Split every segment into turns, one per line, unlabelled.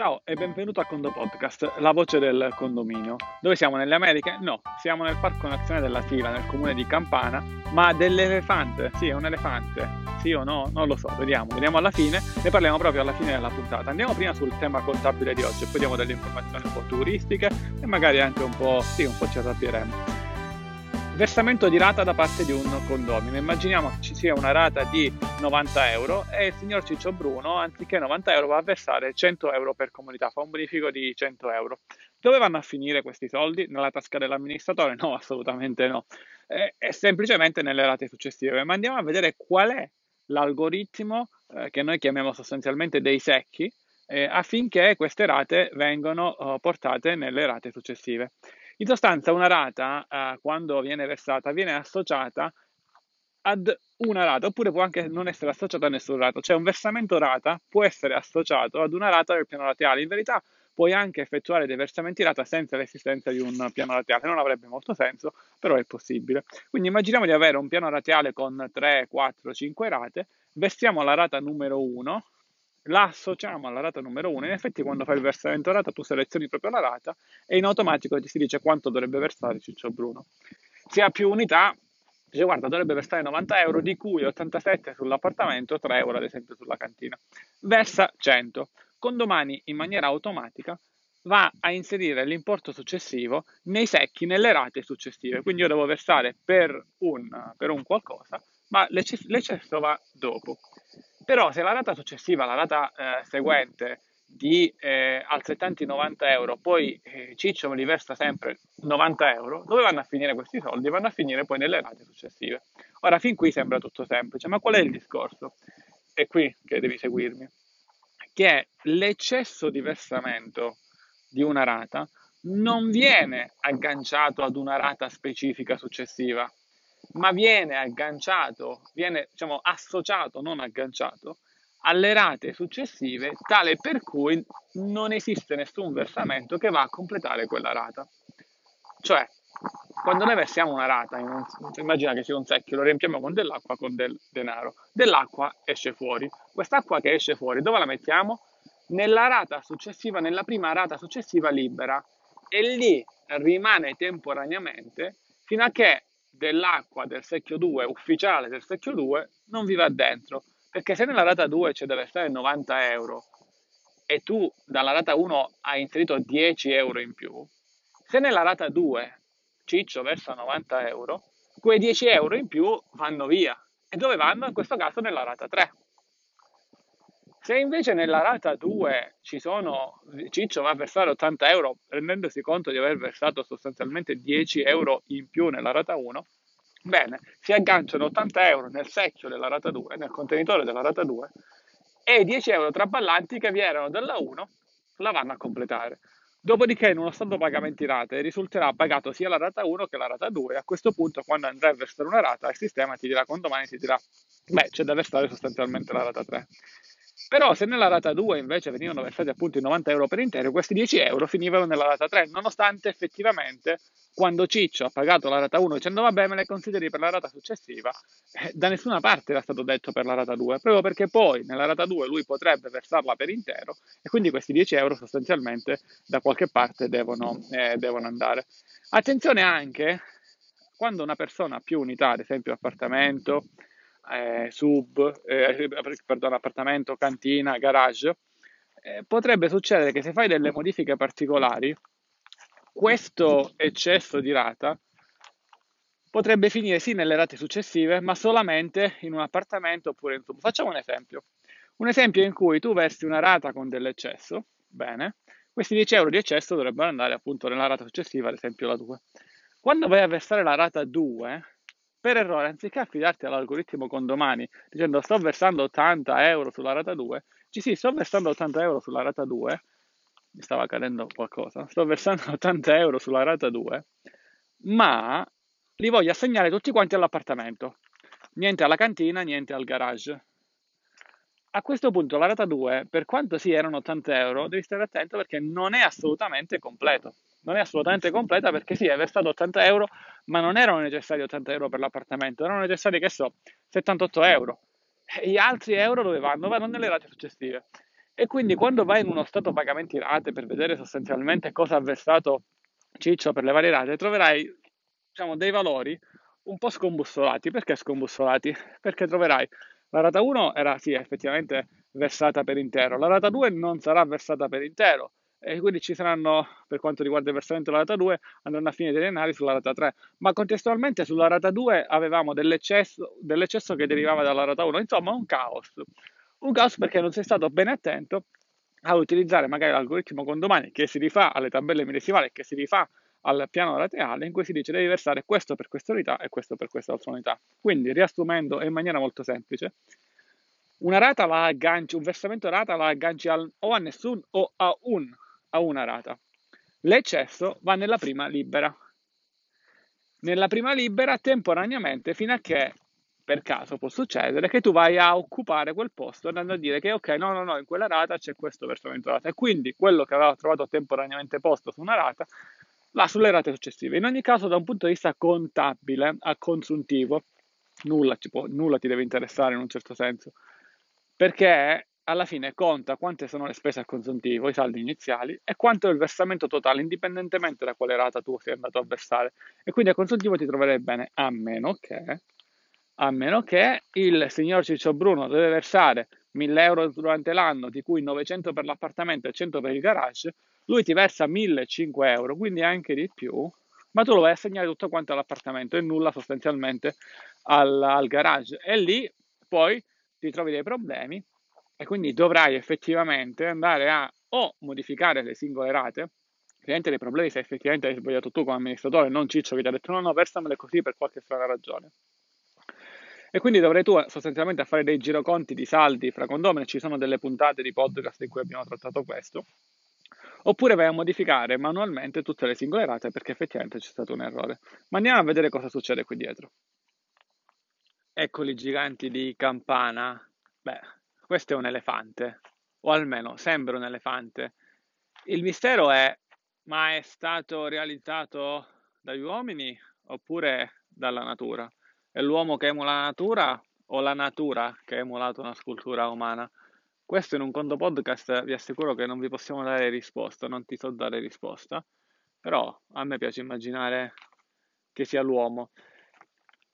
Ciao e benvenuto a Condo Podcast, la voce del condominio. Dove siamo? Nelle Americhe? No, siamo nel Parco Nazionale della Sila, nel comune di Campana, ma dell'elefante. Sì, è un elefante. Sì o no? Non lo so, vediamo, vediamo alla fine. Ne parliamo proprio alla fine della puntata. Andiamo prima sul tema contabile di oggi poi diamo delle informazioni un po' turistiche e magari anche un po', sì, un po' ci arrabbieremo. Versamento di rata da parte di un condomino. Immaginiamo che ci sia una rata di 90 euro e il signor Ciccio Bruno, anziché 90 euro, va a versare 100 euro per comunità, fa un bonifico di 100 euro. Dove vanno a finire questi soldi? Nella tasca dell'amministratore? No, assolutamente no. È, è semplicemente nelle rate successive. Ma andiamo a vedere qual è l'algoritmo eh, che noi chiamiamo sostanzialmente dei secchi eh, affinché queste rate vengano eh, portate nelle rate successive. In sostanza una rata, eh, quando viene versata, viene associata ad una rata, oppure può anche non essere associata a nessuna rata, cioè un versamento rata può essere associato ad una rata del piano rateale. In verità puoi anche effettuare dei versamenti rata senza l'esistenza di un piano rateale, non avrebbe molto senso, però è possibile. Quindi immaginiamo di avere un piano rateale con 3, 4, 5 rate, versiamo la rata numero 1, la associamo alla rata numero 1. In effetti, quando fai il versamento rata, tu selezioni proprio la rata e in automatico ti si dice quanto dovrebbe versare Ciccio Bruno. Se ha più unità, dice guarda, dovrebbe versare 90 euro, di cui 87 sull'appartamento, 3 euro ad esempio sulla cantina. Versa 100. Con domani, in maniera automatica, va a inserire l'importo successivo nei secchi, nelle rate successive. Quindi io devo versare per un, per un qualcosa, ma l'eccesso va dopo. Però se la rata successiva, la rata eh, seguente di eh, altrettanti 90 euro, poi eh, Ciccio me li versa sempre 90 euro, dove vanno a finire questi soldi? Vanno a finire poi nelle rate successive. Ora, fin qui sembra tutto semplice, ma qual è il discorso? È qui che devi seguirmi. Che l'eccesso di versamento di una rata non viene agganciato ad una rata specifica successiva, ma viene agganciato, viene diciamo, associato, non agganciato, alle rate successive, tale per cui non esiste nessun versamento che va a completare quella rata. Cioè, quando noi versiamo una rata, un, immagina che sia un secchio, lo riempiamo con dell'acqua, con del denaro, dell'acqua esce fuori. Quest'acqua che esce fuori, dove la mettiamo? Nella rata successiva, nella prima rata successiva libera, e lì rimane temporaneamente fino a che dell'acqua del secchio 2 ufficiale del secchio 2 non vi va dentro perché se nella rata 2 ci deve stare 90 euro e tu dalla rata 1 hai inserito 10 euro in più se nella rata 2 Ciccio versa 90 euro quei 10 euro in più vanno via e dove vanno? in questo caso nella rata 3 se invece nella rata 2 ci sono, Ciccio va a versare 80 euro rendendosi conto di aver versato sostanzialmente 10 euro in più nella rata 1, bene, si agganciano 80 euro nel secchio della rata 2, nel contenitore della rata 2 e i 10 euro traballanti che vi erano dalla 1 la vanno a completare. Dopodiché in uno stato pagamenti rate risulterà pagato sia la rata 1 che la rata 2. A questo punto, quando andrai a versare una rata, il sistema ti dirà, con domani ti dirà, beh, c'è da versare sostanzialmente la rata 3. Però se nella rata 2 invece venivano versati appunto i 90 euro per intero, questi 10 euro finivano nella rata 3, nonostante effettivamente quando Ciccio ha pagato la rata 1 dicendo vabbè me le consideri per la rata successiva, eh, da nessuna parte era stato detto per la rata 2, proprio perché poi nella rata 2 lui potrebbe versarla per intero e quindi questi 10 euro sostanzialmente da qualche parte devono, eh, devono andare. Attenzione anche quando una persona ha più unità, ad esempio appartamento, eh, sub, eh, perdono, appartamento, cantina, garage, eh, potrebbe succedere che se fai delle modifiche particolari, questo eccesso di rata potrebbe finire sì nelle rate successive, ma solamente in un appartamento oppure in sub. Facciamo un esempio. Un esempio in cui tu versi una rata con dell'eccesso, bene, questi 10 euro di eccesso dovrebbero andare appunto nella rata successiva, ad esempio la 2. Quando vai a versare la rata 2, per errore, anziché affidarti all'algoritmo condomani dicendo sto versando 80 euro sulla rata 2, ci sì, sto versando 80 euro sulla rata 2, mi stava cadendo qualcosa, sto versando 80 euro sulla rata 2, ma li voglio assegnare tutti quanti all'appartamento, niente alla cantina, niente al garage. A questo punto la rata 2, per quanto sì erano 80 euro, devi stare attento perché non è assolutamente completo non è assolutamente completa perché sì, è versato 80 euro, ma non erano necessari 80 euro per l'appartamento, erano necessari, che so, 78 euro. E gli altri euro dove vanno? Vanno nelle rate successive. E quindi quando vai in uno stato pagamenti rate per vedere sostanzialmente cosa ha versato Ciccio per le varie rate, troverai diciamo, dei valori un po' scombussolati. Perché scombussolati? Perché troverai la rata 1 era sì effettivamente versata per intero, la rata 2 non sarà versata per intero e quindi ci saranno, per quanto riguarda il versamento della rata 2, andranno a finire dei denari sulla rata 3, ma contestualmente sulla rata 2 avevamo dell'eccesso, dell'eccesso che derivava dalla rata 1, insomma un caos. Un caos perché non sei stato ben attento a utilizzare magari l'algoritmo condomani che si rifà alle tabelle millesimali, che si rifà al piano rateale, in cui si dice devi versare questo per questa unità e questo per quest'altra unità. Quindi, riassumendo in maniera molto semplice, una rata la agganci, un versamento rata la agganci al, o a nessun o a, un, a una rata. L'eccesso va nella prima libera. Nella prima libera temporaneamente fino a che per caso può succedere che tu vai a occupare quel posto andando a dire che ok, no, no, no, in quella rata c'è questo versamento rata e quindi quello che aveva trovato temporaneamente posto su una rata va sulle rate successive. In ogni caso, da un punto di vista contabile, a consuntivo, nulla, può, nulla ti deve interessare in un certo senso, perché alla fine conta quante sono le spese a consuntivo, i saldi iniziali, e quanto è il versamento totale, indipendentemente da quale rata tu sei andato a versare. E quindi a consuntivo ti troverai bene, a meno che, a meno che il signor Ciccio Bruno deve versare 1000 euro durante l'anno, di cui 900 per l'appartamento e 100 per il garage, lui ti versa 1005 euro, quindi anche di più, ma tu lo vai a assegnare tutto quanto all'appartamento e nulla sostanzialmente al, al garage. E lì poi ti trovi dei problemi e quindi dovrai effettivamente andare a o modificare le singole rate, cliente dei problemi se effettivamente hai sbagliato tu come amministratore, non Ciccio che ti ha detto no, no, versamele così per qualche strana ragione. E quindi dovrai tu sostanzialmente fare dei giroconti di saldi fra condomini, ci sono delle puntate di podcast in cui abbiamo trattato questo, oppure vai a modificare manualmente tutte le singole rate perché effettivamente c'è stato un errore. Ma andiamo a vedere cosa succede qui dietro. Eccoli giganti di campana. Beh, questo è un elefante, o almeno sembra un elefante. Il mistero è, ma è stato realizzato dagli uomini oppure dalla natura? È l'uomo che emula la natura o la natura che ha emulato una scultura umana? Questo in un conto podcast vi assicuro che non vi possiamo dare risposta, non ti so dare risposta, però a me piace immaginare che sia l'uomo.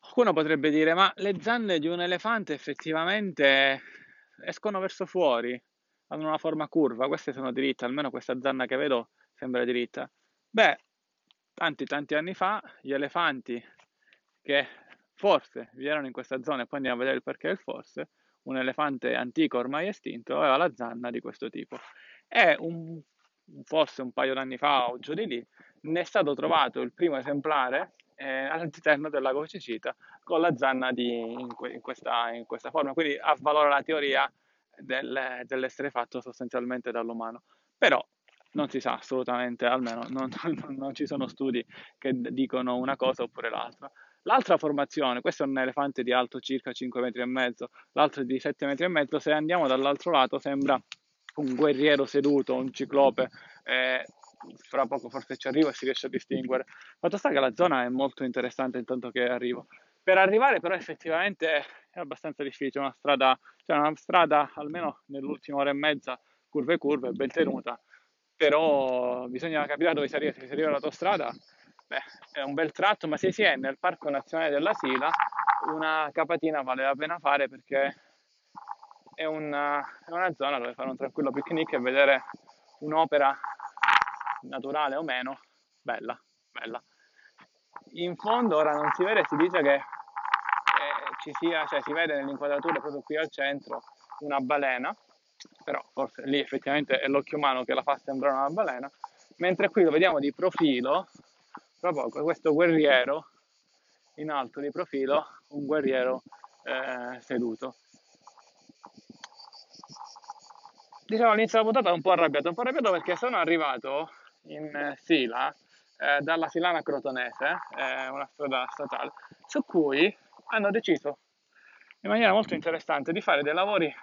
Qualcuno potrebbe dire, ma le zanne di un elefante effettivamente escono verso fuori, hanno una forma curva, queste sono dritte, almeno questa zanna che vedo sembra dritta. Beh, tanti tanti anni fa gli elefanti che forse vi erano in questa zona e poi andiamo a vedere il perché del forse, un elefante antico ormai estinto, aveva la zanna di questo tipo. E un, forse un paio d'anni fa o giù di lì ne è stato trovato il primo esemplare eh, all'interno del lago Cicita con la zanna di, in, que, in, questa, in, questa, forma, quindi avvalora la teoria del, dell'essere fatto sostanzialmente dall'umano. Però non si sa assolutamente, almeno non, non, non ci sono studi che dicono una cosa oppure l'altra. L'altra formazione, questo è un elefante di alto circa 5 metri e mezzo, l'altro è di 7 metri e mezzo, se andiamo dall'altro lato sembra un guerriero seduto, un ciclope, eh, fra poco forse ci arrivo e si riesce a distinguere. Fatto sta che la zona è molto interessante intanto che arrivo. Per arrivare però effettivamente è abbastanza difficile, una strada, cioè una strada almeno nell'ultima ora e mezza, curve e curve, ben tenuta, però bisogna capire dove si arriva, se si arriva all'autostrada Beh, è un bel tratto, ma se si è nel Parco Nazionale della Sila, una capatina vale la pena fare perché è una, è una zona dove fare un tranquillo picnic e vedere un'opera naturale o meno, bella, bella. In fondo ora non si vede, si dice che eh, ci sia, cioè si vede nell'inquadratura proprio qui al centro una balena, però forse lì effettivamente è l'occhio umano che la fa sembrare una balena, mentre qui lo vediamo di profilo, poco questo guerriero in alto di profilo, un guerriero eh, seduto. Diciamo all'inizio della puntata un po' arrabbiato, un po' arrabbiato perché sono arrivato in Sila eh, dalla Silana Crotonese, eh, una strada statale, su cui hanno deciso in maniera molto interessante di fare dei lavori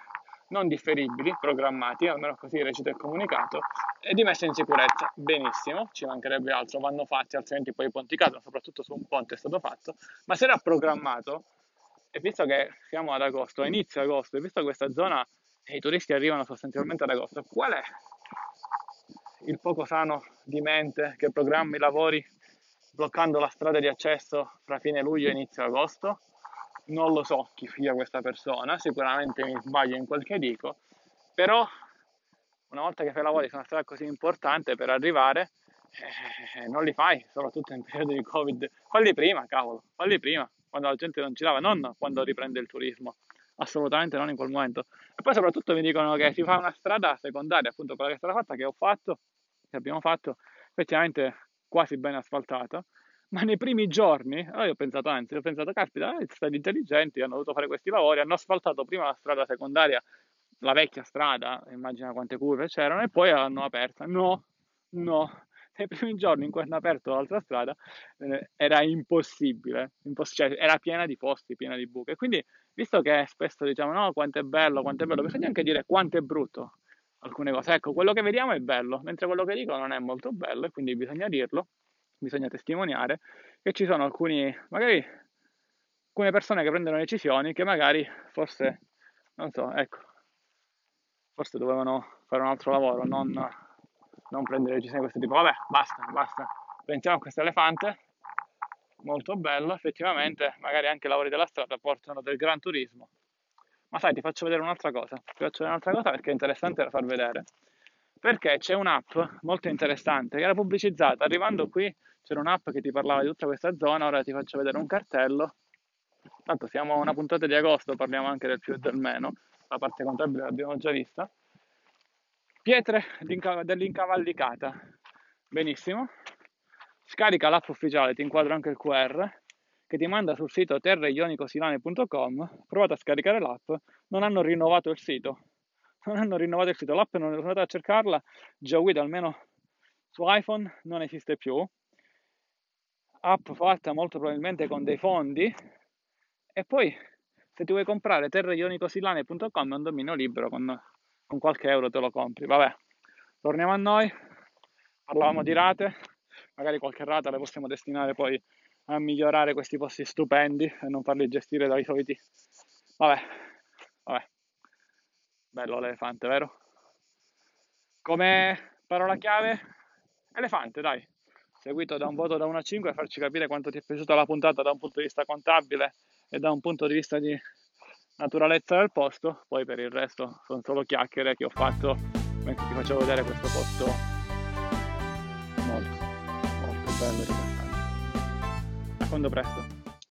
non differibili, programmati, almeno così recita il comunicato, e di messa in sicurezza. Benissimo, ci mancherebbe altro, vanno fatti, altrimenti poi i ponti cadono, soprattutto su un ponte è stato fatto, ma se programmato, e visto che siamo ad agosto, inizio agosto, e visto che questa zona i turisti arrivano sostanzialmente ad agosto. Qual è il poco sano di mente che programma i lavori bloccando la strada di accesso fra fine luglio e inizio agosto? Non lo so chi sia questa persona, sicuramente mi sbaglio in quel che dico, però una volta che fai lavori su una strada così importante per arrivare, eh, non li fai, soprattutto in periodo di Covid. Falli prima, cavolo, falli prima, quando la gente non girava, non quando riprende il turismo assolutamente non in quel momento. E poi soprattutto mi dicono che si fa una strada secondaria, appunto quella che è stata fatta, che ho fatto, che abbiamo fatto, effettivamente quasi ben asfaltata, ma nei primi giorni, allora io ho pensato, anzi, ho pensato, caspita, eh, stati intelligenti, hanno dovuto fare questi lavori, hanno asfaltato prima la strada secondaria, la vecchia strada, immagina quante curve c'erano, e poi l'hanno aperta. No, no, nei primi giorni in cui hanno aperto l'altra strada eh, era impossibile, imposs- cioè, era piena di posti, piena di buche. Quindi, visto che spesso diciamo no, quanto è bello, quanto è bello, bisogna anche dire quanto è brutto alcune cose. Ecco, quello che vediamo è bello, mentre quello che dico non è molto bello e quindi bisogna dirlo, bisogna testimoniare che ci sono alcuni, magari alcune persone che prendono decisioni che magari forse, non so, ecco, forse dovevano fare un altro lavoro, non non prendere decisioni di questo tipo. Vabbè, basta, basta. Pensiamo a questo elefante, molto bello, effettivamente, magari anche i lavori della strada portano del gran turismo. Ma sai, ti faccio vedere un'altra cosa. Ti faccio vedere un'altra cosa perché è interessante da far vedere. Perché c'è un'app molto interessante che era pubblicizzata. Arrivando qui c'era un'app che ti parlava di tutta questa zona. Ora ti faccio vedere un cartello. Tanto siamo a una puntata di agosto, parliamo anche del più e del meno. La parte contabile l'abbiamo già vista. Pietre dell'incavallicata. Benissimo. Scarica l'app ufficiale, ti inquadro anche il QR, che ti manda sul sito terraionicosilanee.com. Provate a scaricare l'app. Non hanno rinnovato il sito. Non hanno rinnovato il sito. L'app non sono andato a cercarla. Guida almeno su iPhone non esiste più. App fatta molto probabilmente con dei fondi. E poi se ti vuoi comprare terraionicosilanee.com è un dominio libero con con qualche euro te lo compri. Vabbè, torniamo a noi. Parlavamo di rate, magari qualche rata le possiamo destinare poi a migliorare questi posti stupendi e non farli gestire dai soliti. Vabbè, vabbè. Bello l'elefante, vero? Come parola chiave? Elefante, dai. Seguito da un voto da 1 a 5 a farci capire quanto ti è piaciuta la puntata da un punto di vista contabile e da un punto di vista di naturalezza del posto, poi per il resto sono solo chiacchiere che ho fatto mentre ti facevo vedere questo posto molto, molto bello e rilassante. A quando presto.